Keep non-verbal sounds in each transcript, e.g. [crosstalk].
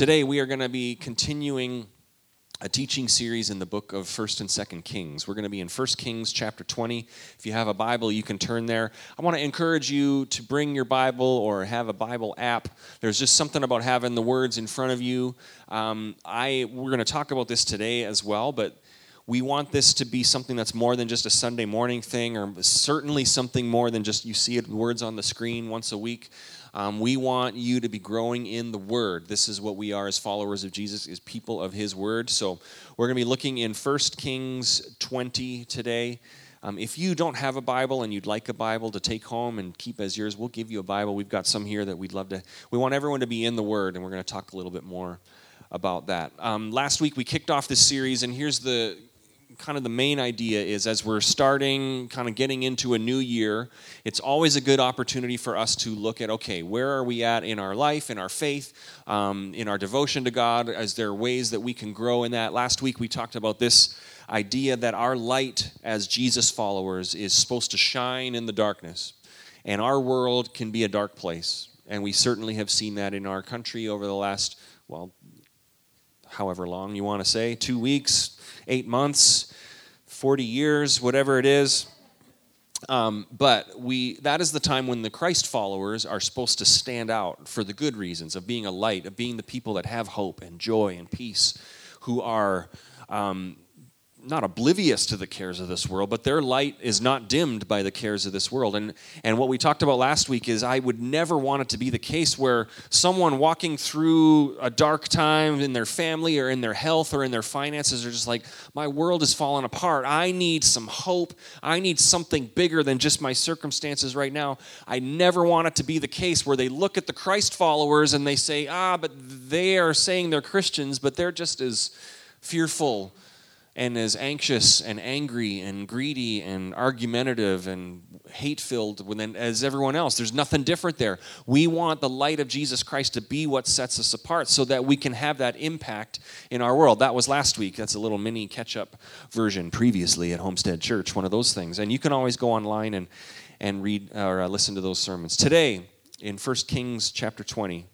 Today we are going to be continuing a teaching series in the book of 1st and 2nd Kings. We're going to be in 1st Kings chapter 20. If you have a Bible, you can turn there. I want to encourage you to bring your Bible or have a Bible app. There's just something about having the words in front of you. Um, I we're going to talk about this today as well, but we want this to be something that's more than just a Sunday morning thing, or certainly something more than just you see words on the screen once a week. Um, we want you to be growing in the Word. This is what we are as followers of Jesus, is people of His Word. So we're going to be looking in 1 Kings 20 today. Um, if you don't have a Bible and you'd like a Bible to take home and keep as yours, we'll give you a Bible. We've got some here that we'd love to. We want everyone to be in the Word, and we're going to talk a little bit more about that. Um, last week we kicked off this series, and here's the kind of the main idea is as we're starting, kind of getting into a new year, it's always a good opportunity for us to look at okay, where are we at in our life, in our faith, um, in our devotion to God? Is there ways that we can grow in that? Last week we talked about this idea that our light as Jesus followers is supposed to shine in the darkness, and our world can be a dark place. And we certainly have seen that in our country over the last, well, however long you want to say, two weeks, eight months, 40 years, whatever it is. Um, but we that is the time when the Christ followers are supposed to stand out for the good reasons of being a light, of being the people that have hope and joy and peace, who are um, not oblivious to the cares of this world, but their light is not dimmed by the cares of this world. And, and what we talked about last week is I would never want it to be the case where someone walking through a dark time in their family or in their health or in their finances are just like, my world is falling apart. I need some hope. I need something bigger than just my circumstances right now. I never want it to be the case where they look at the Christ followers and they say, ah, but they are saying they're Christians, but they're just as fearful and as anxious and angry and greedy and argumentative and hate filled as everyone else. There's nothing different there. We want the light of Jesus Christ to be what sets us apart so that we can have that impact in our world. That was last week. That's a little mini catch up version previously at Homestead Church, one of those things. And you can always go online and, and read or uh, listen to those sermons. Today, in 1 Kings chapter 20,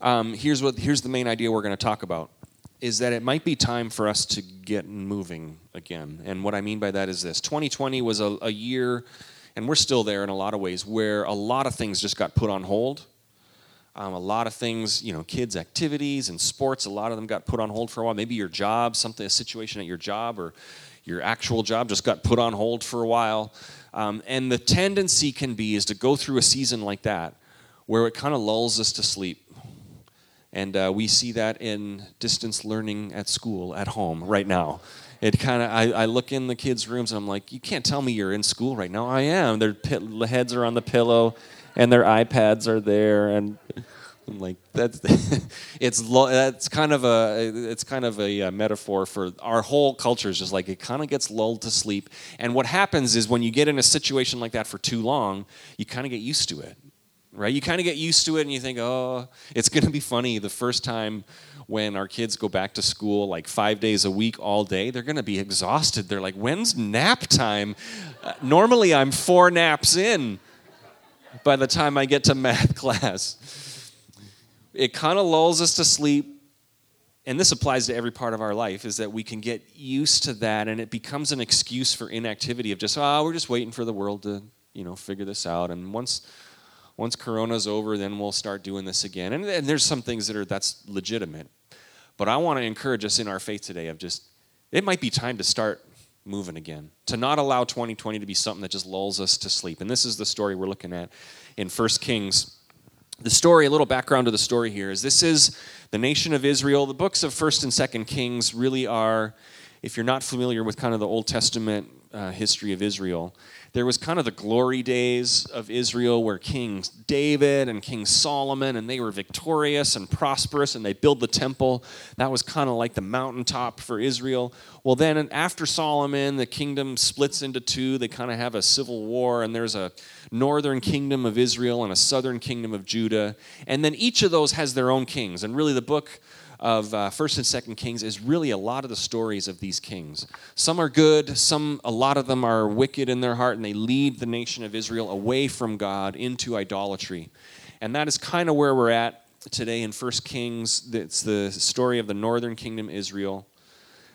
um, here's, what, here's the main idea we're going to talk about is that it might be time for us to get moving again. And what I mean by that is this 2020 was a, a, year, and we're still there in a lot of ways, where a lot of things just got put on hold. Um, a lot of things, you know, kids' activities and sports, a lot of them got put on hold for a while. Maybe your job, something, a situation at your job or your actual job just got put on hold for a while. Um, and the tendency can be is to go through a season like that where it kind of lulls us to sleep and uh, we see that in distance learning at school, at home, right now. It kind of, I, I, look in the kids' rooms and I'm like, you can't tell me you're in school right now. I am. Their heads are on the pillow and their iPads are there. And I'm like, that's, [laughs] it's, that's kind of a, it's kind of a, a uh, metaphor for our whole culture is just like, it kind of gets lulled to sleep. And what happens is when you get in a situation like that for too long, you kind of get used to it right? You kind of get used to it and you think, oh, it's going to be funny the first time when our kids go back to school like five days a week all day. They're going to be exhausted. They're like, when's nap time? Uh, normally I'm four naps in by the time I get to math [laughs] class. It kind of lulls us to sleep. And this applies to every part of our life is that we can get used to that and it becomes an excuse for inactivity of just, oh, we're just waiting for the world to, you know, figure this out. And once once Corona's over, then we'll start doing this again. And, and there's some things that are that's legitimate. But I want to encourage us in our faith today of just, it might be time to start moving again. To not allow 2020 to be something that just lulls us to sleep. And this is the story we're looking at in 1 Kings. The story, a little background to the story here is this is the nation of Israel. The books of 1st and 2nd Kings really are, if you're not familiar with kind of the Old Testament uh, history of Israel, there was kind of the glory days of Israel where King David and King Solomon and they were victorious and prosperous and they built the temple. That was kind of like the mountaintop for Israel. Well, then after Solomon, the kingdom splits into two. They kind of have a civil war and there's a northern kingdom of Israel and a southern kingdom of Judah. And then each of those has their own kings. And really the book of uh, First and Second Kings is really a lot of the stories of these kings. Some are good, some a lot of them are wicked in their heart, and they lead the nation of Israel away from God into idolatry. And that is kind of where we're at today in First Kings. It's the story of the northern kingdom Israel,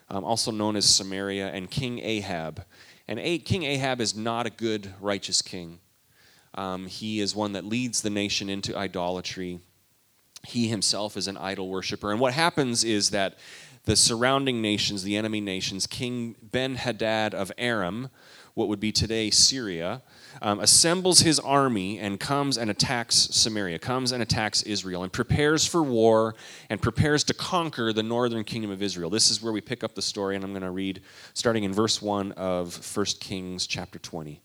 um, also known as Samaria, and King Ahab. And a- King Ahab is not a good, righteous king. Um, he is one that leads the nation into idolatry. He himself is an idol worshiper. And what happens is that the surrounding nations, the enemy nations, King Ben Hadad of Aram, what would be today Syria, um, assembles his army and comes and attacks Samaria, comes and attacks Israel, and prepares for war and prepares to conquer the northern kingdom of Israel. This is where we pick up the story, and I'm going to read starting in verse 1 of 1 Kings chapter 20.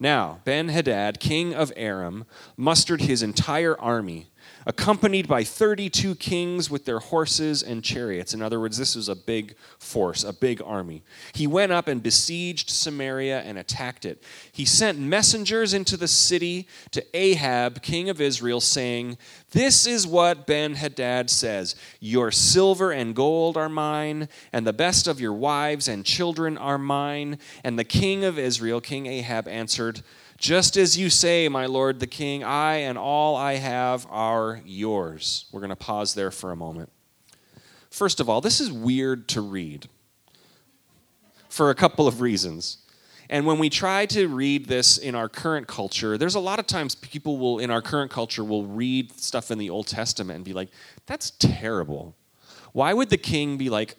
Now, Ben Hadad, king of Aram, mustered his entire army accompanied by 32 kings with their horses and chariots. In other words, this was a big force, a big army. He went up and besieged Samaria and attacked it. He sent messengers into the city to Ahab, king of Israel, saying, This is what Ben Hadad says Your silver and gold are mine, and the best of your wives and children are mine. And the king of Israel, King Ahab, answered, just as you say, my lord the king, I and all I have are yours. We're going to pause there for a moment. First of all, this is weird to read for a couple of reasons. And when we try to read this in our current culture, there's a lot of times people will, in our current culture, will read stuff in the Old Testament and be like, that's terrible. Why would the king be like,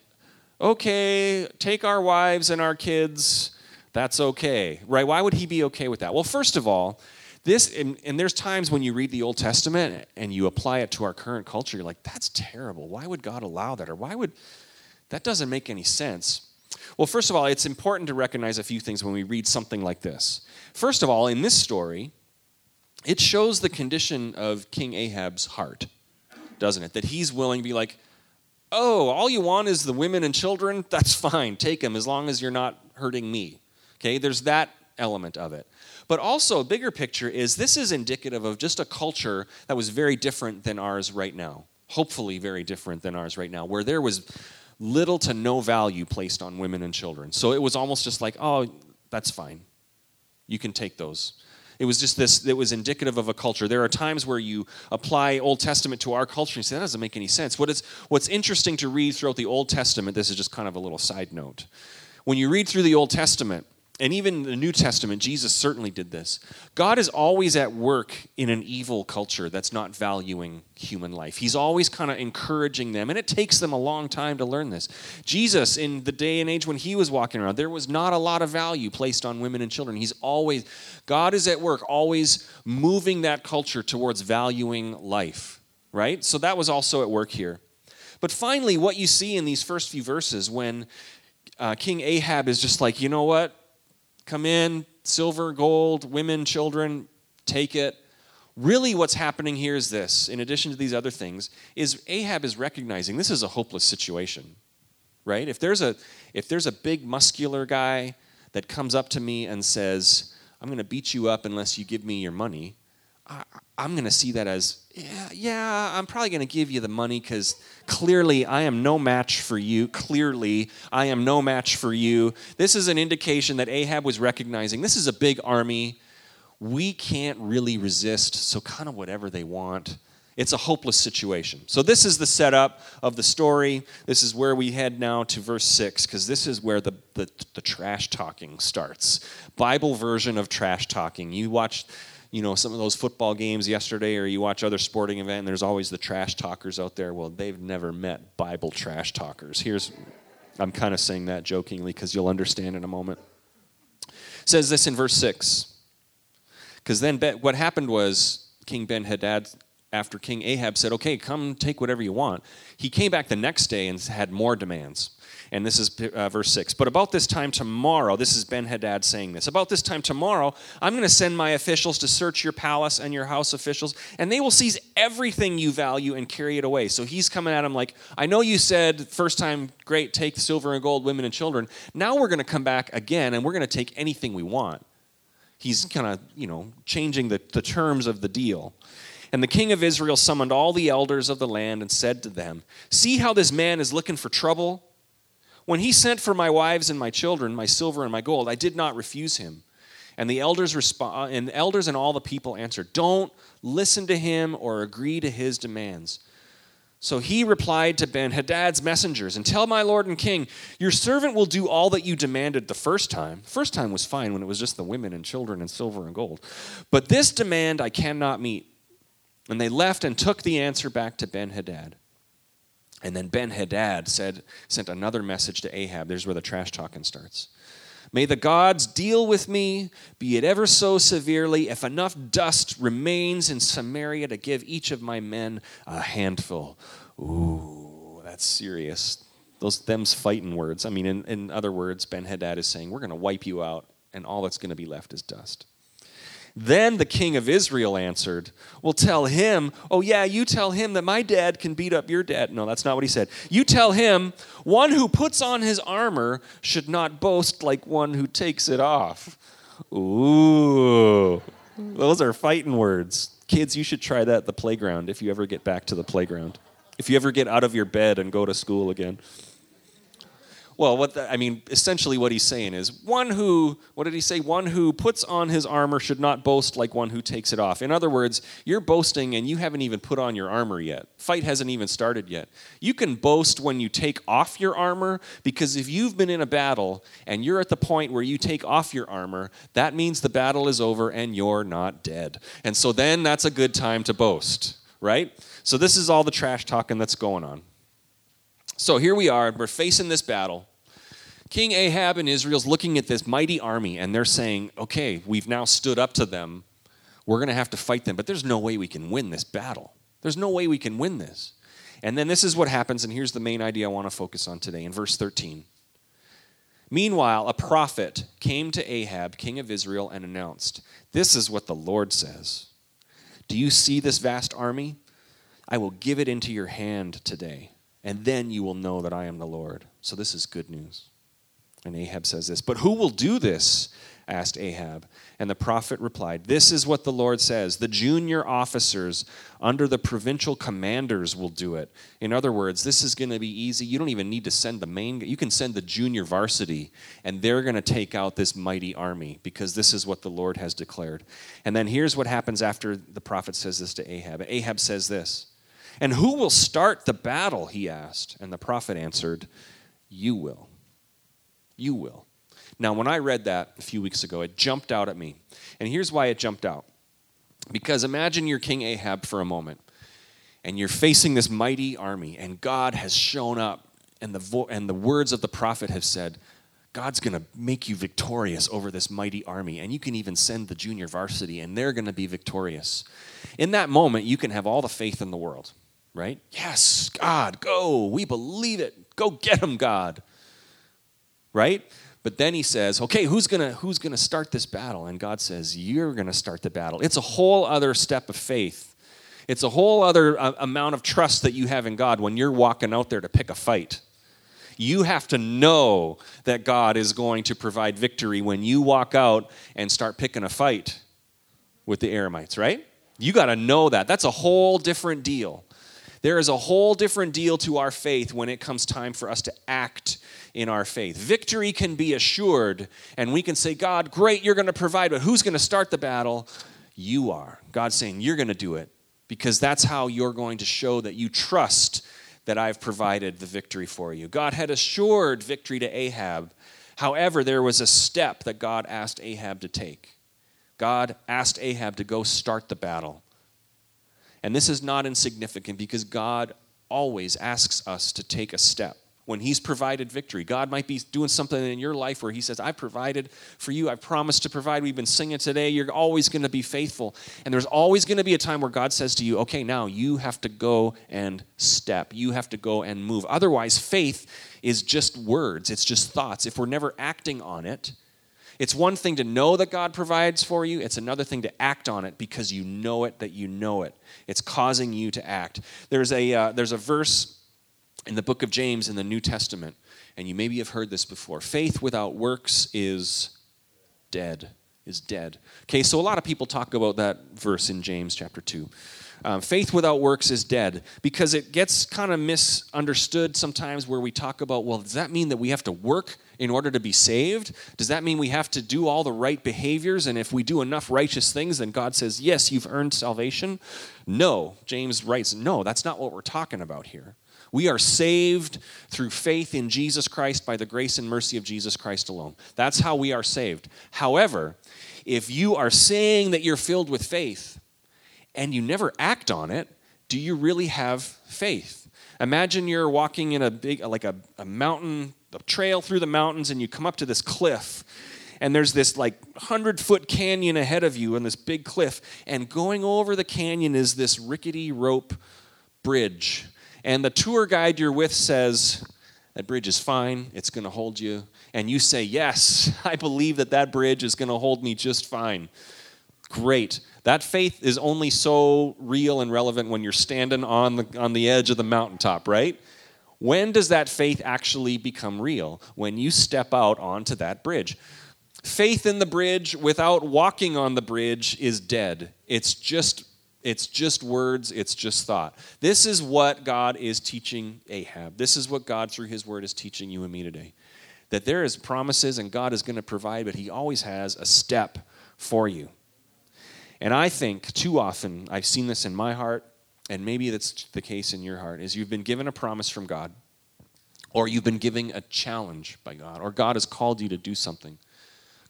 okay, take our wives and our kids, that's okay, right? Why would he be okay with that? Well, first of all, this, and, and, there's times when you read the Old Testament and you apply it to our current culture, you're like, that's terrible. Why would God allow that? Or why would, that doesn't make any sense. Well, first of all, it's important to recognize a few things when we read something like this. First of all, in this story, it shows the condition of King Ahab's heart, doesn't it? That he's willing to be like, oh, all you want is the women and children? That's fine. Take them as long as you're not hurting me. Okay, there's that element of it. But also, a bigger picture is this is indicative of just a culture that was very different than ours right now. Hopefully, very different than ours right now, where there was little to no value placed on women and children. So it was almost just like, oh, that's fine. You can take those. It was just this, it was indicative of a culture. There are times where you apply Old Testament to our culture and say, that doesn't make any sense. What is, what's interesting to read throughout the Old Testament, this is just kind of a little side note. When you read through the Old Testament, and even the New Testament, Jesus certainly did this. God is always at work in an evil culture that's not valuing human life. He's always kind of encouraging them, and it takes them a long time to learn this. Jesus, in the day and age when he was walking around, there was not a lot of value placed on women and children. He's always, God is at work, always moving that culture towards valuing life, right? So that was also at work here. But finally, what you see in these first few verses when uh, King Ahab is just like, you know what? Come in, silver, gold, women, children, take it. Really, what's happening here is this, in addition to these other things, is Ahab is recognizing this is a hopeless situation. Right? If there's a if there's a big muscular guy that comes up to me and says, I'm gonna beat you up unless you give me your money, am going to see that as, yeah, yeah, I'm probably going to give you the money because clearly I am no match for you. Clearly I am no match for you. This is an indication that Ahab was recognizing this is a big army. We can't really resist, so kind of whatever they want. It's a hopeless situation. So, this is the setup of the story. This is where we head now to verse 6, because this is where the, the, the trash talking starts. Bible version of trash talking. You watch you know some of those football games yesterday or you watch other sporting event and there's always the trash talkers out there. Well they've never met bible trash talkers. Here's i'm kind of saying that jokingly because you'll understand in a moment. It says this in verse 6 because then what happened was king ben hadad after king ahab said okay come take whatever you want he came back the next day and had more demands and this is uh, verse 6. But about this time tomorrow, this is Ben Hadad saying this. About this time tomorrow, I'm going to send my officials to search your palace and your house officials, and they will seize everything you value and carry it away. So he's coming at him like, I know you said first time, great, take silver and gold, women and children. Now we're going to come back again, and we're going to take anything we want. He's kind of, you know, changing the, the terms of the deal. And the king of Israel summoned all the elders of the land and said to them, See how this man is looking for trouble? When he sent for my wives and my children, my silver and my gold, I did not refuse him. And the elders respond, uh, and elders and all the people answered, Don't listen to him or agree to his demands. So he replied to Ben Hadad's messengers and tell my lord and king, Your servant will do all that you demanded the first time. First time was fine when it was just the women and children and silver and gold. But this demand I cannot meet. And they left and took the answer back to Ben Hadad. And then Ben Hadad said, sent another message to Ahab. There's where the trash talking starts. May the gods deal with me, be it ever so severely, if enough dust remains in Samaria to give each of my men a handful. Ooh, that's serious. Those them's fighting words. I mean, in, in other words, Ben Hadad is saying, We're going to wipe you out, and all that's going to be left is dust. Then the king of Israel answered, Well, tell him, oh, yeah, you tell him that my dad can beat up your dad. No, that's not what he said. You tell him, one who puts on his armor should not boast like one who takes it off. Ooh, those are fighting words. Kids, you should try that at the playground if you ever get back to the playground. If you ever get out of your bed and go to school again. Well, what the, I mean, essentially what he's saying is one who, what did he say? One who puts on his armor should not boast like one who takes it off. In other words, you're boasting and you haven't even put on your armor yet. Fight hasn't even started yet. You can boast when you take off your armor because if you've been in a battle and you're at the point where you take off your armor, that means the battle is over and you're not dead. And so then that's a good time to boast, right? So this is all the trash talking that's going on. So here we are, we're facing this battle. King Ahab and Israel's looking at this mighty army and they're saying, okay, we've now stood up to them. We're going to have to fight them, but there's no way we can win this battle. There's no way we can win this. And then this is what happens, and here's the main idea I want to focus on today in verse 13. Meanwhile, a prophet came to Ahab, king of Israel, and announced, This is what the Lord says Do you see this vast army? I will give it into your hand today, and then you will know that I am the Lord. So this is good news. And Ahab says this, But who will do this? asked Ahab. And the prophet replied, This is what the Lord says the junior officers under the provincial commanders will do it. In other words, this is going to be easy. You don't even need to send the main, you can send the junior varsity, and they're going to take out this mighty army because this is what the Lord has declared. And then here's what happens after the prophet says this to Ahab. Ahab says this, And who will start the battle? He asked. And the prophet answered, You will. You will. Now, when I read that a few weeks ago, it jumped out at me. And here's why it jumped out. Because imagine you're King Ahab for a moment, and you're facing this mighty army, and God has shown up, and the, vo- and the words of the prophet have said, God's going to make you victorious over this mighty army. And you can even send the junior varsity, and they're going to be victorious. In that moment, you can have all the faith in the world, right? Yes, God, go. We believe it. Go get them, God right? But then he says, "Okay, who's to who's to start this battle?" And God says, "You're to start the battle." It's a whole other step of faith. It's a whole other uh, amount of trust that you have in God when you're walking out there to pick a fight. You have to know that God is going to provide victory when you walk out and start picking a fight with the Aramites, right? You got to know that. That's a whole different deal. There is a whole different deal to our faith when it comes time for us to act in our faith. Victory can be assured, and we can say, God, great, you're going to provide, but who's going to start the battle? You are. God's saying, You're going to do it because that's how you're going to show that you trust that I've provided the victory for you. God had assured victory to Ahab. However, there was a step that God asked Ahab to take. God asked Ahab to go start the battle. And this is not insignificant because God always asks us to take a step when He's provided victory. God might be doing something in your life where He says, I've provided for you. I've promised to provide. We've been singing today. You're always going to be faithful. And there's always going to be a time where God says to you, okay, now you have to go and step. You have to go and move. Otherwise, faith is just words, it's just thoughts. If we're never acting on it, it's one thing to know that God provides for you, it's another thing to act on it because you know it that you know it. It's causing you to act. There's a, uh, there's a verse in the book of James in the New Testament, and you maybe have heard this before faith without works is dead. Is dead. Okay, so a lot of people talk about that verse in James chapter 2. Um, faith without works is dead because it gets kind of misunderstood sometimes where we talk about, well, does that mean that we have to work in order to be saved? Does that mean we have to do all the right behaviors? And if we do enough righteous things, then God says, yes, you've earned salvation? No. James writes, no, that's not what we're talking about here. We are saved through faith in Jesus Christ by the grace and mercy of Jesus Christ alone. That's how we are saved. However, if you are saying that you're filled with faith, and you never act on it, do you really have faith? Imagine you're walking in a big, like a, a mountain, a trail through the mountains, and you come up to this cliff and there's this like 100 foot canyon ahead of you and this big cliff and going over the canyon is this rickety rope bridge and the tour guide you're with says that bridge is fine it's going to hold you and you say yes [laughs] i believe that that bridge is going to hold me just fine great that faith is only so real and relevant when you're standing on the, on the edge of the mountaintop, right? When does that faith actually become real? When you step out onto that bridge. Faith in the bridge without walking on the bridge is dead. It's just it's just words, it's just thought. This is what God is teaching Ahab. This is what God through his word is teaching you and me today. That there is promises and God is going to provide, but he always has a step for you. And I think too often, I've seen this in my heart, and maybe that's the case in your heart, is you've been given a promise from God, or you've been given a challenge by God, or God has called you to do something.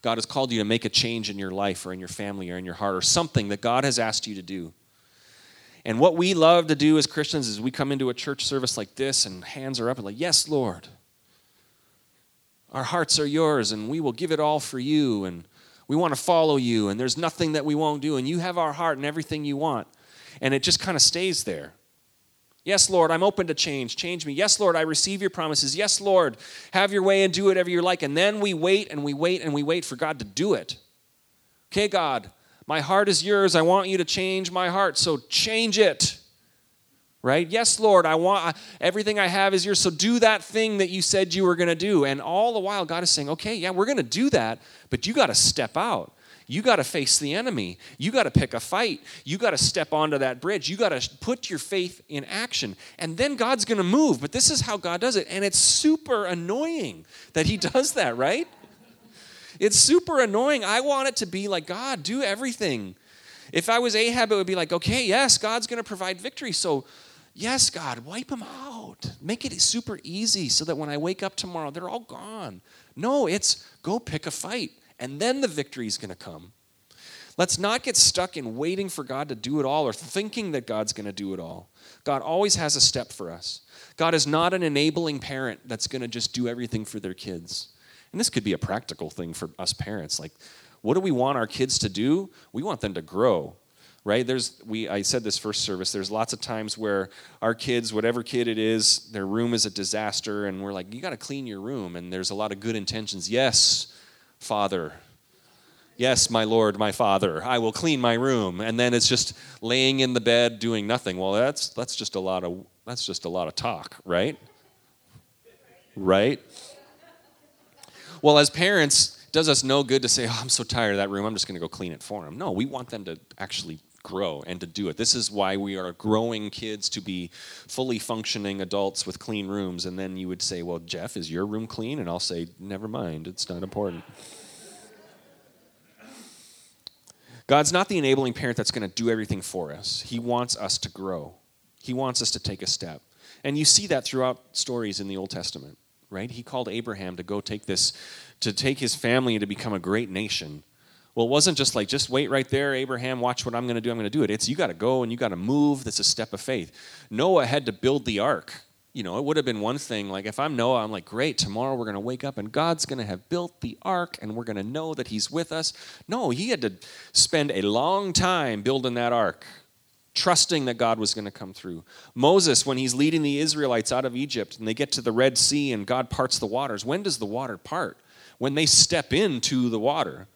God has called you to make a change in your life or in your family or in your heart, or something that God has asked you to do. And what we love to do as Christians is we come into a church service like this and hands are up and like, Yes, Lord. Our hearts are yours and we will give it all for you. And we want to follow you, and there's nothing that we won't do, and you have our heart and everything you want. And it just kind of stays there. Yes, Lord, I'm open to change. Change me. Yes, Lord, I receive your promises. Yes, Lord, have your way and do whatever you like. And then we wait and we wait and we wait for God to do it. Okay, God, my heart is yours. I want you to change my heart, so change it. Right? Yes lord i want everything i have is yours. So do that thing that you said you were going to do. And all the while god is saying okay yeah we're going to do that but you got to step out. You got to face the enemy. You got to pick a fight. You got to step onto that bridge. You got to put your faith in action. And then god's going to move. But this is how god does it. And it's super annoying that he [laughs] does that right it's super annoying i want it to be like god do everything if I was Ahab, it would be like, okay, yes, God's going to provide victory. So Yes, God, wipe them out. Make it super easy so that when I wake up tomorrow, they're all gone. No, it's go pick a fight, and then the victory is going to come. Let's not get stuck in waiting for God to do it all or thinking that God's going to do it all. God always has a step for us. God is not an enabling parent that's going to just do everything for their kids. And this could be a practical thing for us parents. Like, what do we want our kids to do? We want them to grow right? There's we i said this first service there's lots of times where our kids whatever kid it is their room is a disaster and we're like you got to clean your room. And there's a lot of good intentions. Yes father. Yes my lord my father. I will clean my room. And then it's just laying in the bed doing nothing. Well that's that's just a lot of that's just a lot of talk right? Right well as parents does us no good to say, oh, I'm so tired of that room, I'm just going to go clean it for them. No, we want them to actually grow and to do it. This is why we are growing kids to be fully functioning adults with clean rooms. And then you would say, Well, Jeff, is your room clean? And I'll say, Never mind, it's not important. God's not the enabling parent that's going to do everything for us. He wants us to grow, He wants us to take a step. And you see that throughout stories in the Old Testament, right? He called Abraham to go take this, to take his family and to become a great nation. Well, it wasn't just like, just wait right there, Abraham, watch what I'm going to do, I'm going to do it. It's you got to go and you got to move. That's a step of faith. Noah had to build the ark. You know, it would have been one thing, like if I'm Noah, I'm like, great, tomorrow we're going to wake up and God's going to have built the ark and we're going to know that He's with us. No, he had to spend a long time building that ark trusting that God was going to come through. Moses, when he's leading the Israelites out of Egypt and they get to the Red Sea and God parts the waters, when does the water part? When they step into the water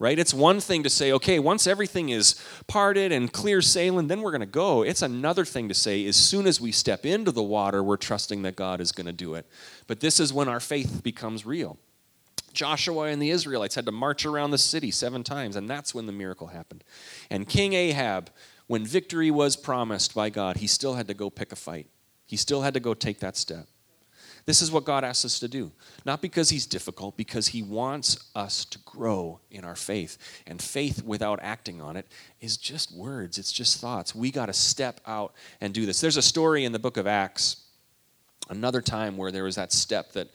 right? It's one thing to say, okay, once everything is parted and clear sailing, then we're going to go. It's another thing to say, as soon as we step into the water, we're trusting that God is going to do it. But this is when our faith becomes real. Joshua and the Israelites had to march around the city seven times, and that's when the miracle happened. And King Ahab when victory was promised by God, he still had to go pick a fight. He still had to go take that step. This is what God asks us to do. Not because He's difficult, because He wants us to grow in our faith. And faith without acting on it is just words, it's just thoughts. We got to step out and do this. There's a story in the book of Acts, another time where there was that step that,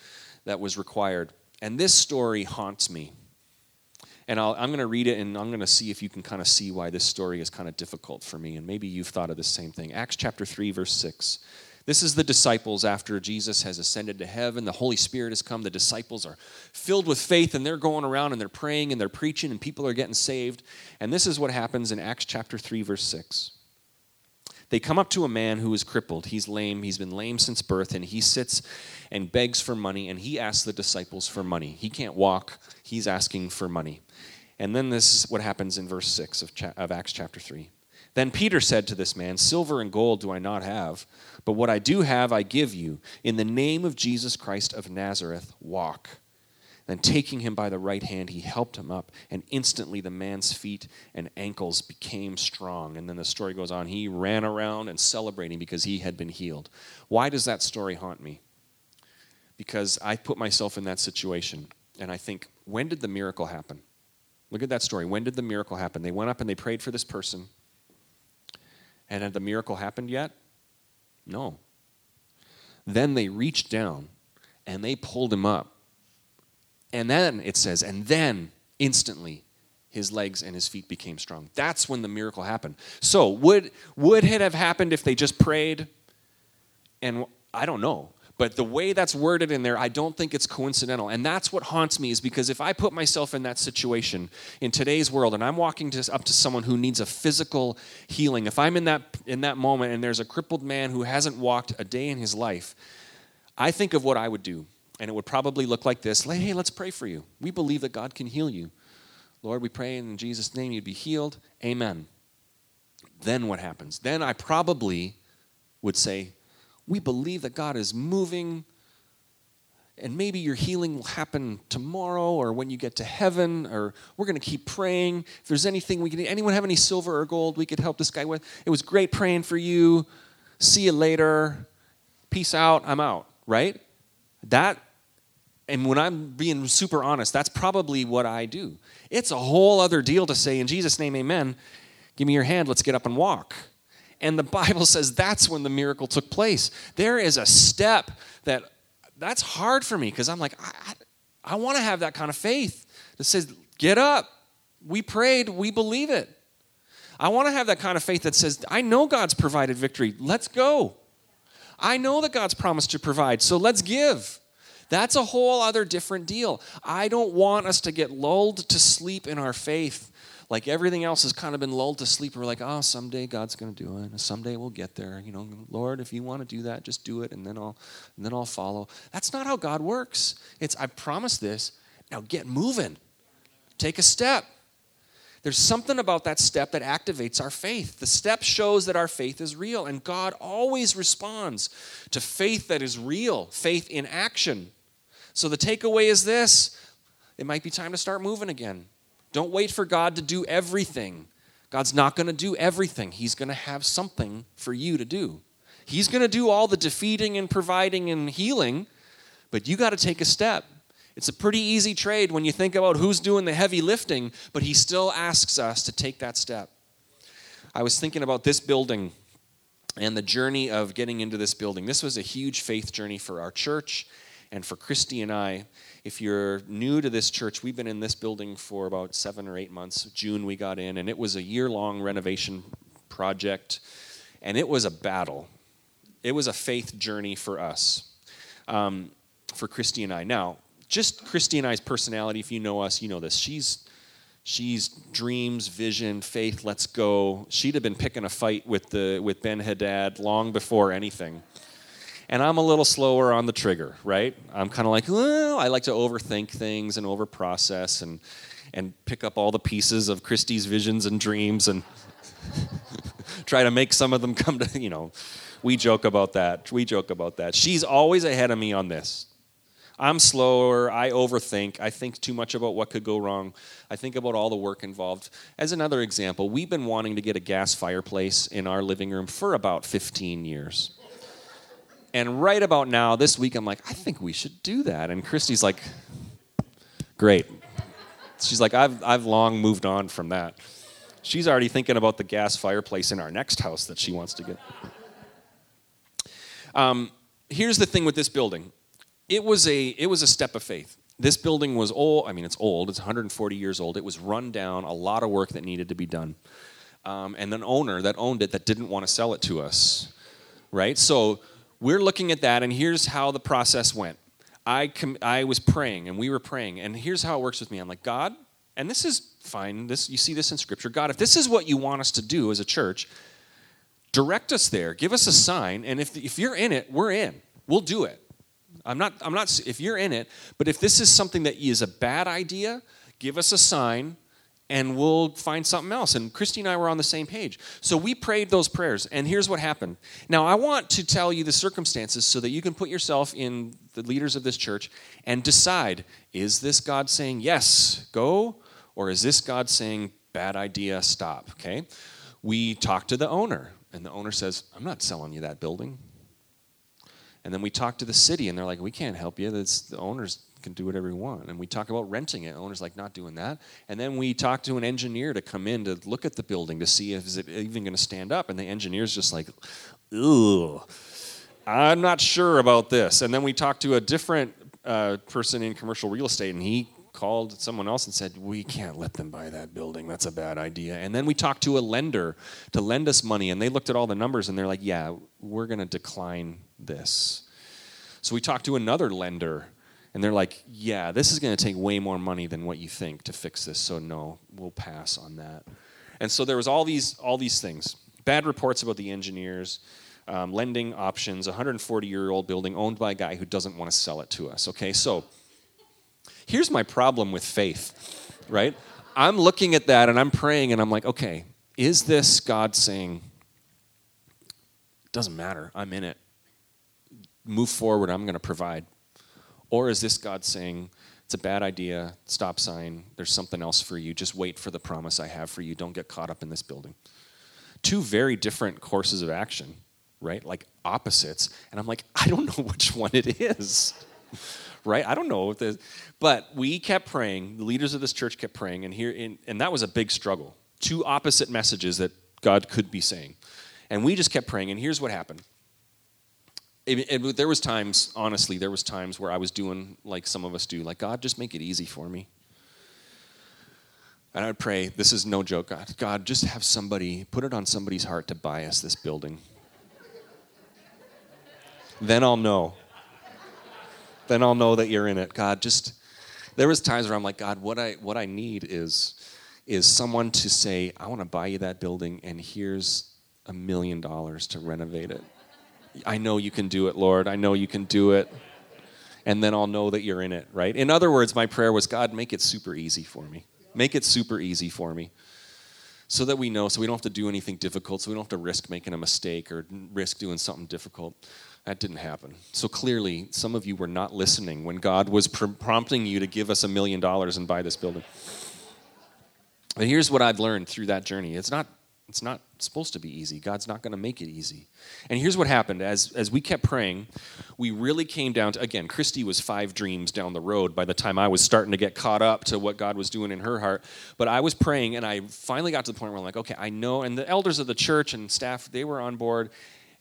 that was required. And this story haunts me. And i am going to read it and I'm going to see if you can kind of see why this story is kind of difficult for me. And maybe you've thought of the same thing. Acts chapter 3, verse 6. This is the disciples after Jesus has ascended to heaven. The Holy Spirit has come. The disciples are filled with faith and they're going around and they're praying and they're preaching and people are getting saved. And this is what happens in Acts chapter 3, verse 6. They come up to a man who is crippled. He's lame. He's been lame since birth, and he sits and begs for money, and he asks the disciples for money. He can't walk. He's asking for money. And then this is what happens in verse 6 of, cha- of Acts chapter 3. Then Peter said to this man, Silver and gold do I not have, but what I do have I give you. In the name of Jesus Christ of Nazareth, walk. Then taking him by the right hand, he helped him up, and instantly the man's feet and ankles became strong. And then the story goes on. He ran around and celebrating because he had been healed. Why does that story haunt me? Because I put myself in that situation, and I think, when did the miracle happen? Look at that story. When did the miracle happen? They went up and they prayed for this person. And had the miracle happened yet? No. Then they reached down and they pulled him up. And then it says, and then instantly his legs and his feet became strong. That's when the miracle happened. So, would, would it have happened if they just prayed? And I don't know. But the way that's worded in there, I don't think it's coincidental. And that's what haunts me is because if I put myself in that situation in today's world and I'm walking to, up to someone who needs a physical healing, if I'm in that, in that moment and there's a crippled man who hasn't walked a day in his life, I think of what I would do. And it would probably look like this Hey, let's pray for you. We believe that God can heal you. Lord, we pray in Jesus' name you'd be healed. Amen. Then what happens? Then I probably would say, we believe that God is moving. And maybe your healing will happen tomorrow or when you get to heaven, or we're going to keep praying. If there's anything we can, anyone have any silver or gold we could help this guy with? It was great praying for you. See you later. Peace out. I'm out, right? That, and when I'm being super honest, that's probably what I do. It's a whole other deal to say, in Jesus' name, amen. Give me your hand. Let's get up and walk. And the Bible [laughs] says that's when the miracle took place. There is a step that that's hard for me because I'm like, I, I, I want to have that kind of faith that says, get up. We prayed, we believe it. I want to have that kind of faith that says, I know God's provided victory. Let's go. I know that God's promised to provide, so let's give. That's a whole other different deal. I don't want us to get lulled to sleep in our faith like everything else has kind of been lulled to sleep. We're like, oh, someday God's going to do it. Someday we'll get there. You know, Lord, if you want to do that, just do it, and then I'll, and then I'll follow. That's not how God works. It's I promise this. Now get moving. Take a step. There's something about that step that activates our faith. The step shows that our faith is real, and God always responds to faith that is real, faith in action. So the takeaway is this it might be time to start moving again. Don't wait for God to do everything. God's not going to do everything. He's going to have something for you to do. He's going to do all the defeating and providing and healing, but you got to take a step. It's a pretty easy trade when you think about who's doing the heavy lifting, but he still asks us to take that step. I was thinking about this building and the journey of getting into this building. This was a huge faith journey for our church and for Christy and I. If you're new to this church, we've been in this building for about seven or eight months. June we got in, and it was a year long renovation project, and it was a battle. It was a faith journey for us, um, for Christy and I. Now, just Christy and I's personality, if you know us, you know this. She's she's dreams, vision, faith, let's go. She'd have been picking a fight with the with Ben Hadad long before anything and I'm a little slower on the trigger, right? I'm kind of like, well, I like to overthink things and overprocess and and pick up all the pieces of Christy's visions and dreams and [laughs] try to make some of them come to, you know, we joke about that. We joke about that. She's always ahead of me on this. I'm slower. I overthink. I think too much about what could go wrong. I think about all the work involved. As another example, we've been wanting to get a gas fireplace in our living room for about 15 years. And right about now, this week, I'm like, I think we should do that. And Christy's like, great. She's like, I've, I've long moved on from that. She's already thinking about the gas fireplace in our next house that she wants to get. Um, here's the thing with this building it was a it was a step of faith. This building was old. I mean, it's old. It's 140 years old. It was run down. A lot of work that needed to be done, um, and an owner that owned it that didn't want to sell it to us, right? So we're looking at that, and here's how the process went. I com- I was praying, and we were praying, and here's how it works with me. I'm like, God, and this is fine. This you see this in Scripture. God, if this is what you want us to do as a church, direct us there. Give us a sign, and if if you're in it, we're in. We'll do it. I'm not, I'm not, if you're in it, but if this is something that is a bad idea, give us a sign and we'll find something else. And Christy and I were on the same page. So we prayed those prayers, and here's what happened. Now, I want to tell you the circumstances so that you can put yourself in the leaders of this church and decide is this God saying, yes, go, or is this God saying, bad idea, stop? Okay? We talked to the owner, and the owner says, I'm not selling you that building. And then we talked to the city, and they're like, "We can't help you. That's, the owners can do whatever you want." And we talk about renting it. Owner's like, "Not doing that." And then we talk to an engineer to come in to look at the building to see if is it even going to stand up. And the engineer's just like, "Ugh, I'm not sure about this." And then we talk to a different uh, person in commercial real estate, and he called someone else and said, We can't let them buy that building. That's a bad idea. And then we talked to a lender to lend us money, and they looked at all the numbers and they're like, Yeah, we're going to decline this. So we talked to another lender, and they're like, Yeah, this is going to take way more money than what you think to fix this. So no, we'll pass on that. And so there was all these all these things. Bad reports about the engineers. Um, lending options, 140 year old building owned by a guy who doesn't want to sell it to us. Okay, so Here's my problem with faith, right? I'm looking at that and I'm praying and I'm like, okay, is this God saying, doesn't matter, I'm in it. Move forward, I'm going to provide. Or is this God saying, it's a bad idea, stop sign, there's something else for you, just wait for the promise I have for you, don't get caught up in this building? Two very different courses of action, right? Like opposites. And I'm like, [laughs] I don't know which one it is [laughs] right? I don't know. The, but we kept praying. The leaders of this church kept praying, and here, in, and that was a big struggle. Two opposite messages that God could be saying, and we just kept praying. And here's what happened. There was times, honestly, there was times where I was doing like some of us do, like God, just make it easy for me. And I would pray, this is no joke, God, God, just have somebody, put it on somebody's heart to buy us this building. then I'll know then I'll know that you're in it. God, just there was times where I'm like, God, what I what I need is is someone to say, I want to buy you that building and here's a million dollars to renovate it. I know you can do it, Lord. I know you can do it. And then I'll know that you're in it, right? In other words, my prayer was, God, make it super easy for me. Make it super easy for me. So that we know, so we don't have to do anything difficult, so we don't have to risk making a mistake or risk doing something difficult. That didn't happen. So clearly, some of you were not listening when God was pr- prompting you to give us a million dollars and buy this building. But here's what I've learned through that journey. It's not it's not supposed to be easy. God's not going to make it easy. And here's what happened as as we kept praying, we really came down to again, Christy was 5 dreams down the road by the time I was starting to get caught up to what God was doing in her heart. But I was praying and I finally got to the point where I'm like, okay, I know and the elders of the church and staff, they were on board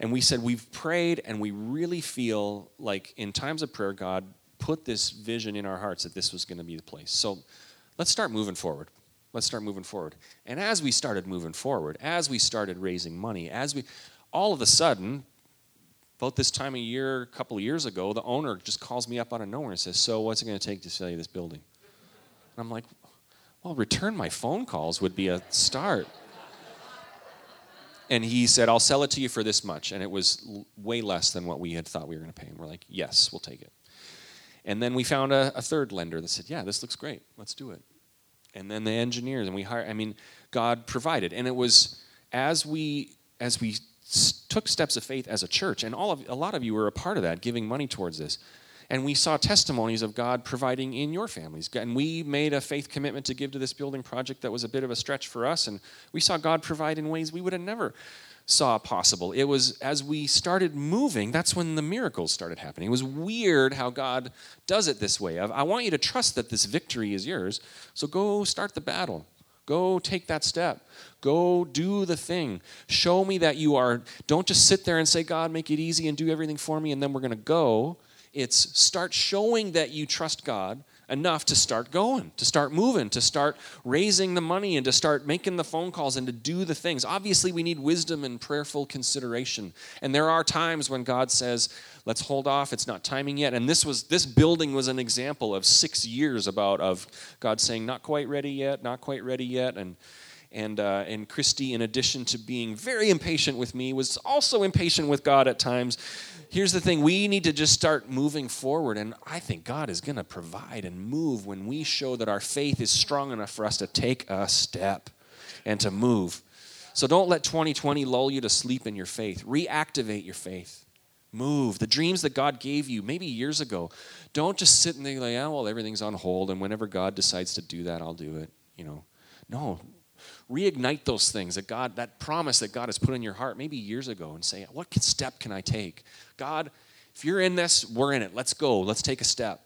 and we said, We've prayed, and we really feel like in times of prayer, God put this vision in our hearts that this was going to be the place. So let's start moving forward. Let's start moving forward. And as we started moving forward, as we started raising money, as we, all of a sudden, about this time of year, a couple of years ago, the owner just calls me up out of nowhere and says, So, what's it going to take to sell you this building? And I'm like, Well, return my phone calls would be a start and he said, I'll sell it to you for this much. And it was way less than what we had thought we were going to pay. And we're like, yes, we'll take it. And then we found a, a, third lender that said, yeah, this looks great. Let's do it. And then the engineers, and we hired, I mean, God provided. And it was as we, as we took steps of faith as a church, and all of, a lot of you were a part of that, giving money towards this. And we saw testimonies of God providing in your families. And we made a faith commitment to give to this building project that was a bit of a stretch for us. And we saw God provide in ways we would have never saw possible. It was as we started moving, that's when the miracles started happening. It was weird how God does it this way. Of, I want you to trust that this victory is yours. So go start the battle. Go take that step. Go do the thing. Show me that you are. Don't just sit there and say, God, make it easy and do everything for me, and then we're going to go. It's start showing that you trust God enough to start going, to start moving, to start raising the money, and to start making the phone calls and to do the things. Obviously, we need wisdom and prayerful consideration. And there are times when God says, let's hold off, it's not timing yet. And this was this building was an example of six years about of God saying, not quite ready yet, not quite ready yet. And and, uh, and Christy, in addition to being very impatient with me, was also impatient with God at times here's the thing we need to just start moving forward. And I think God is going to provide and move when we show that our faith is strong enough for us to take a step and to move. So don't let 2020 lull you to sleep in your faith. Reactivate your faith. Move. The dreams that God gave you maybe years ago. Don't just sit and think like, oh, well, everything's on hold, and whenever God decides to do that, I'll do it. You know. No, reignite those things that God, that promise that God has put in your heart maybe years ago and say, what step can I take? God, if you're in this, we're in it. Let's go. Let's take a step.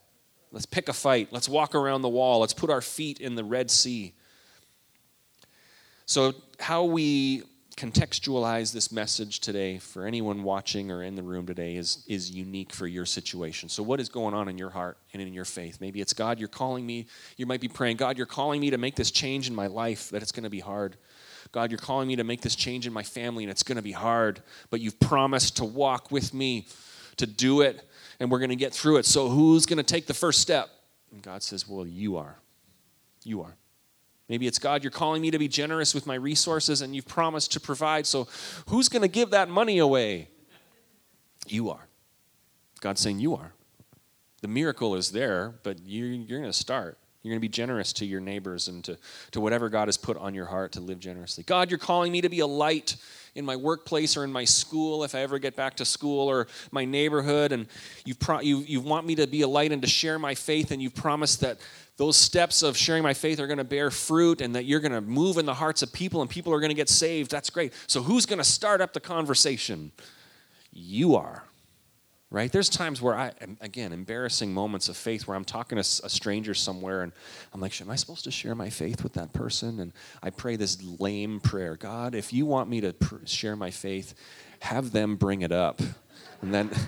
Let's pick a fight. Let's walk around the wall. Let's put our feet in the Red Sea. So, how we contextualize this message today for anyone watching or in the room today is, is unique for your situation. So, what is going on in your heart and in your faith? Maybe it's God, you're calling me. You might be praying, God, you're calling me to make this change in my life, that it's going to be hard. God, you're calling me to make this change in my family, and it's going to be hard, but you've promised to walk with me to do it, and we're going to get through it. So, who's going to take the first step? And God says, Well, you are. You are. Maybe it's God, you're calling me to be generous with my resources and you've promised to provide. So who's going to give that money away? You are. God's saying you are. The miracle is there, but you, you're going to start. You're going to be generous to your neighbors and to, to whatever God has put on your heart to live generously. God, you're calling me to be a light in my workplace or in my school if I ever get back to school or my neighborhood. And you've pro- you, you want me to be a light and to share my faith, and you've promised that those steps of sharing my faith are going to bear fruit and that you're going to move in the hearts of people and people are going to get saved. That's great. So, who's going to start up the conversation? You are. Right? There's times where I, again, embarrassing moments of faith where I'm talking to a stranger somewhere and I'm like, am I supposed to share my faith with that person? And I pray this lame prayer God, if you want me to share my faith, have them bring it up. And then. [laughs]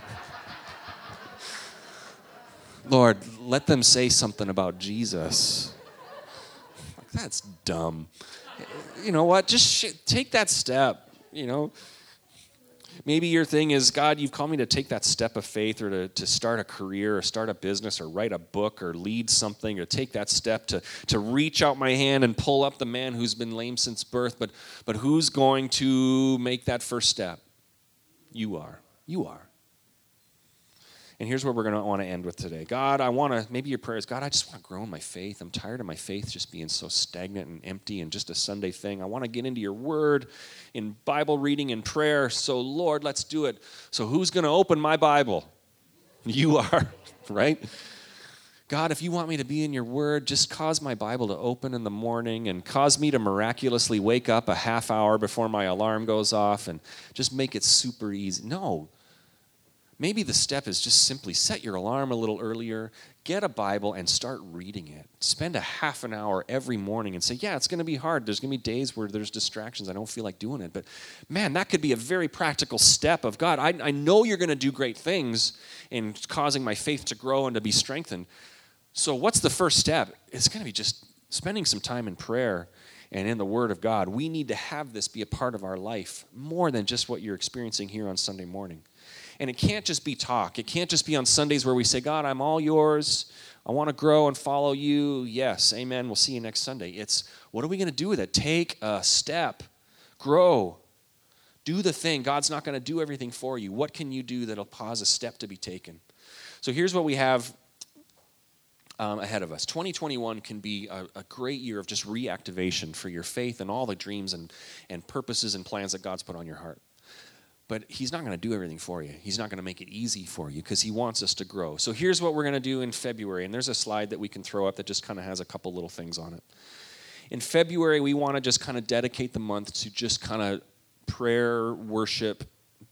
Lord, let them say something about Jesus. That's dumb. You know what? Just sh- take that step. You know, maybe your thing is God, you've called me to take that step of faith or to, to start a career or start a business or write a book or lead something or take that step to, to reach out my hand and pull up the man who's been lame since birth. But, but who's going to make that first step? You are. You are. And here's what we're going to want to end with today. God, I want to, maybe your prayer is, God, I just want to grow in my faith. I'm tired of my faith just being so stagnant and empty and just a Sunday thing. I want to get into your word in Bible reading and prayer. So, Lord, let's do it. So, who's going to open my Bible? You are, [laughs] right? God, if you want me to be in your word, just cause my Bible to open in the morning and cause me to miraculously wake up a half hour before my alarm goes off and just make it super easy. No, Maybe the step is just simply set your alarm a little earlier, get a Bible, and start reading it. Spend a half an hour every morning and say, Yeah, it's going to be hard. There's going to be days where there's distractions. I don't feel like doing it. But man, that could be a very practical step of God. I, I know you're going to do great things in causing my faith to grow and to be strengthened. So, what's the first step? It's going to be just spending some time in prayer and in the Word of God. We need to have this be a part of our life more than just what you're experiencing here on Sunday morning. And it can't just be talk. It can't just be on Sundays where we say, God, I'm all yours. I want to grow and follow you. Yes, amen. We'll see you next Sunday. It's what are we going to do with it? Take a step, grow, do the thing. God's not going to do everything for you. What can you do that'll cause a step to be taken? So here's what we have um, ahead of us. 2021 can be a, a, great year of just reactivation for your faith and all the dreams and, and purposes and plans that God's put on your heart. But he's not going to do everything for you. He's not going to make it easy for you because he wants us to grow. So here's what we're going to do in February. And there's a slide that we can throw up that just kind of has a couple little things on it. In February, we want to just kind of dedicate the month to just kind of prayer, worship,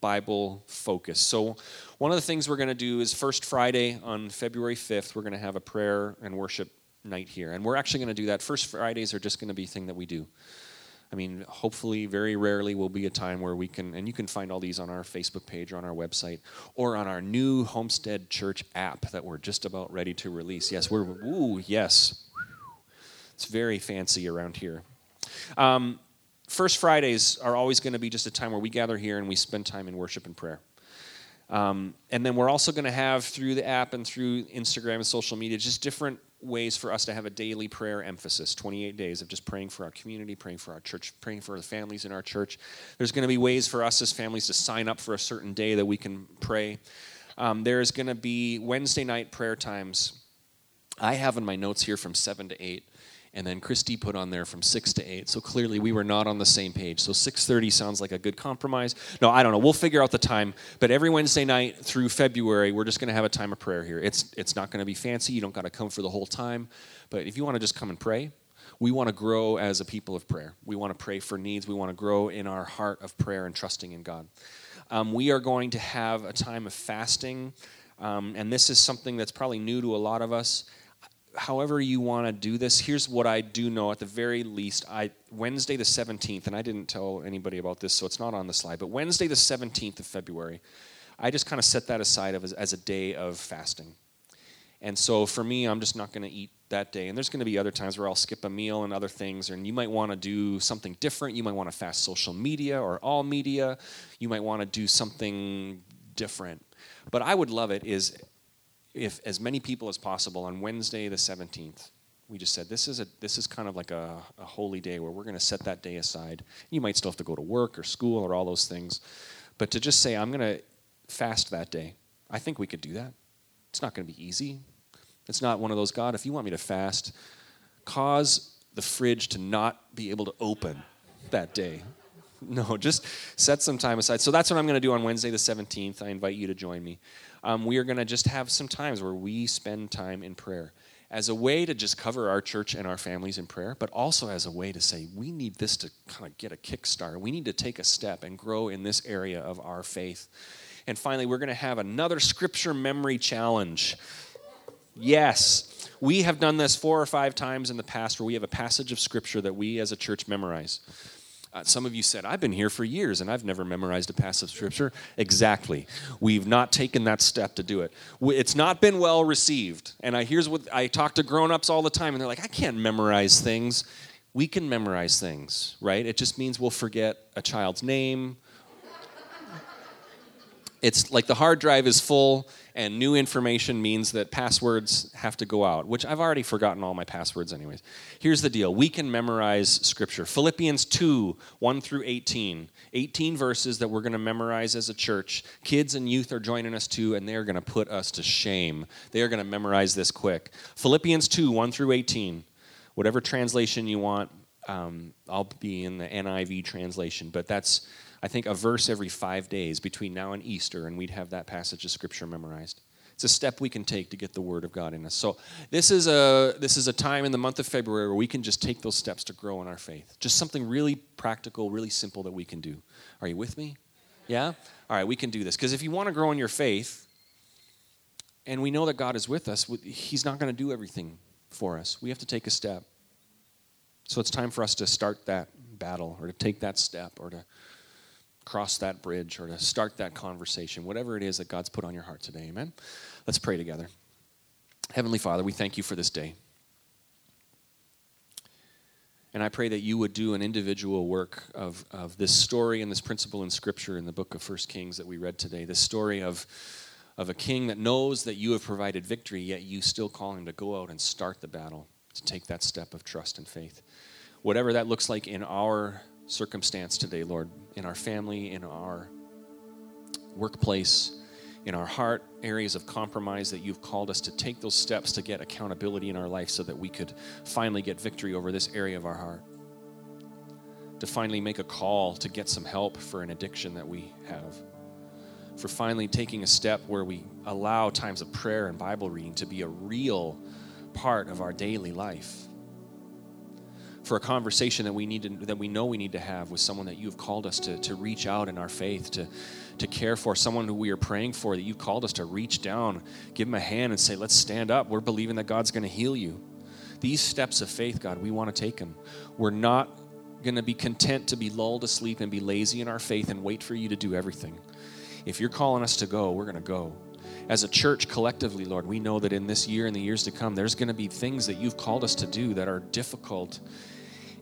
Bible focus. So, one of the things we're going to do is First Friday on February 5th, we're going to have a prayer and worship night here. And we're actually going to do that. First Fridays are just going to be a thing that we do. I mean, hopefully, very rarely will be a time where we can, and you can find all these on our Facebook page or on our website or on our new Homestead Church app that we're just about ready to release. Yes, we're, ooh, yes. It's very fancy around here. Um, First Fridays are always going to be just a time where we gather here and we spend time in worship and prayer. Um, and then we're also going to have through the app and through Instagram and social media just different ways for us to have a daily prayer emphasis 28 days of just praying for our community, praying for our church, praying for the families in our church. There's going to be ways for us as families to sign up for a certain day that we can pray. Um, there's going to be Wednesday night prayer times. I have in my notes here from 7 to 8 and then Christy put on there from 6 to 8. So clearly we were not on the same page. So 6:30 sounds like a good compromise. No, I don't know. We'll figure out the time, but every Wednesday night through February, we're just going to have a time of prayer here. It's it's not going to be fancy. You don't got to come for the whole time, but if you want to just come and pray, we want to grow as a people of prayer. We want to pray for needs. We want to grow in our heart of prayer and trusting in God. Um, we are going to have a time of fasting, um, and this is something that's probably new to a lot of us however you want to do this here's what i do know. At the very least i wednesday the 17th and i didn't tell anybody about this so it's not on the slide but wednesday the 17th of february i just kind of set that aside as, as a day of fasting. And so for me i'm just not going to eat that day. And there's going to be other times where i'll skip a meal and other things and you might want to do something different. You might want to fast social media or all media. You might want to do something different. But i would love it is if as many people as possible on Wednesday the 17th, we just said this is a this is kind of like a, a holy day where we're going to set that day aside. You might still have to go to work or school or all those things, but to just say I'm going to fast that day, I think we could do that. It's not going to be easy. It's not one of those God. If you want me to fast, cause the fridge to not be able to open that day. [laughs] No, just set some time aside. So that's what I'm going to do on Wednesday the 17th. I invite you to join me um, we are going to just have some times where we spend time in prayer as a way to just cover our church and our families in prayer, but also as a way to say, we need this to kind of get a kickstart. We need to take a step and grow in this area of our faith. And finally, we're going to have another scripture memory challenge. Yes, we have done this four or five times in the past where we have a passage of scripture that we as a church memorize. Uh, some of you said, I've been here for years and I've never memorized a passage of scripture. Exactly. We've not taken that step to do it. It's not been well received. And I here's what I talk to grown-ups all the time and they're like, I can't memorize things. We can memorize things, right? It just means we'll forget a child's name. It's like the hard drive is full and new information means that passwords have to go out, which I've already forgotten all my passwords, anyways. Here's the deal we can memorize scripture Philippians 2 1 through 18. 18 verses that we're going to memorize as a church. Kids and youth are joining us too, and they're going to put us to shame. They are going to memorize this quick. Philippians 2 1 through 18. Whatever translation you want, um, I'll be in the NIV translation, but that's I think, a verse every five days between now and Easter, and we'd have that passage of Scripture memorized. It's a step we can take to get the Word of God in us. So this is a this is a time in the month of February where we can just take those steps to grow in our faith. Just something really practical, really simple that we can do. Are you with me? Yeah. All right, we can do this because if you want to grow in your faith, and we know that God is with us, He's not going to do everything for us. We have to take a step. So it's time for us to start that battle, or to take that step, or to cross that bridge or to start that conversation, whatever it is that God's put on your heart today. Amen? Let's pray together. Heavenly Father, we thank you for this day. And I pray that you would do an individual work of, of this story and this principle in Scripture in the book of First Kings that we read today. This story of, of a king that knows that you have provided victory, yet you still call him to go out and start the battle, to take that step of trust and faith. Whatever that looks like in our circumstance today, Lord, in our family, in our workplace, in our heart, areas of compromise that you've called us to take those steps to get accountability in our life so that we could finally get victory over this area of our heart. to finally make a call to get some help for an addiction that we have. For finally taking a step where we allow times of prayer and Bible reading to be a real part of our daily life. For a conversation that we need to, that we know we need to have with someone that you've called us to, to reach out in our faith, to, to care for, someone who we are praying for, that you've called us to reach down, give them a hand and say, let's stand up. We're believing that God's going to heal you. These steps of faith, God, we want to take them. We're not going to be content to be lulled asleep and be lazy in our faith and wait for you to do everything. If you're calling us to go, we're going to go. As a church collectively, Lord, we know that in this year and the years to come, there's going to be things that you've called us to do that are difficult.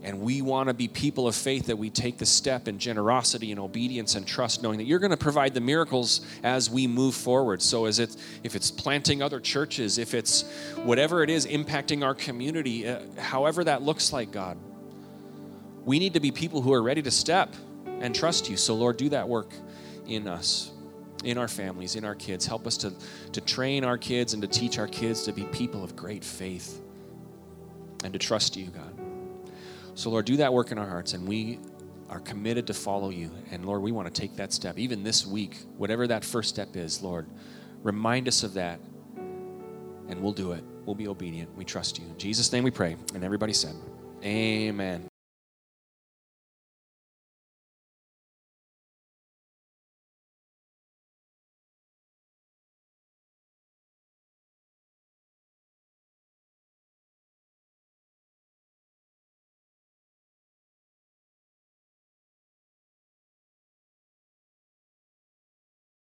And we want to be people of faith that we take the step in generosity and obedience and trust, knowing that you're going to provide the miracles as we move forward. So, as it, if it's planting other churches, if it's whatever it is impacting our community, uh, however that looks like, God, we need to be people who are ready to step and trust you. So, Lord, do that work in us, in our families, in our kids. Help us to, to train our kids and to teach our kids to be people of great faith and to trust you, God. So, Lord, do that work in our hearts, and we are committed to follow you. And Lord, we want to take that step, even this week, whatever that first step is, Lord, remind us of that, and we'll do it. We'll be obedient. We trust you. In Jesus' name we pray. And everybody said, Amen.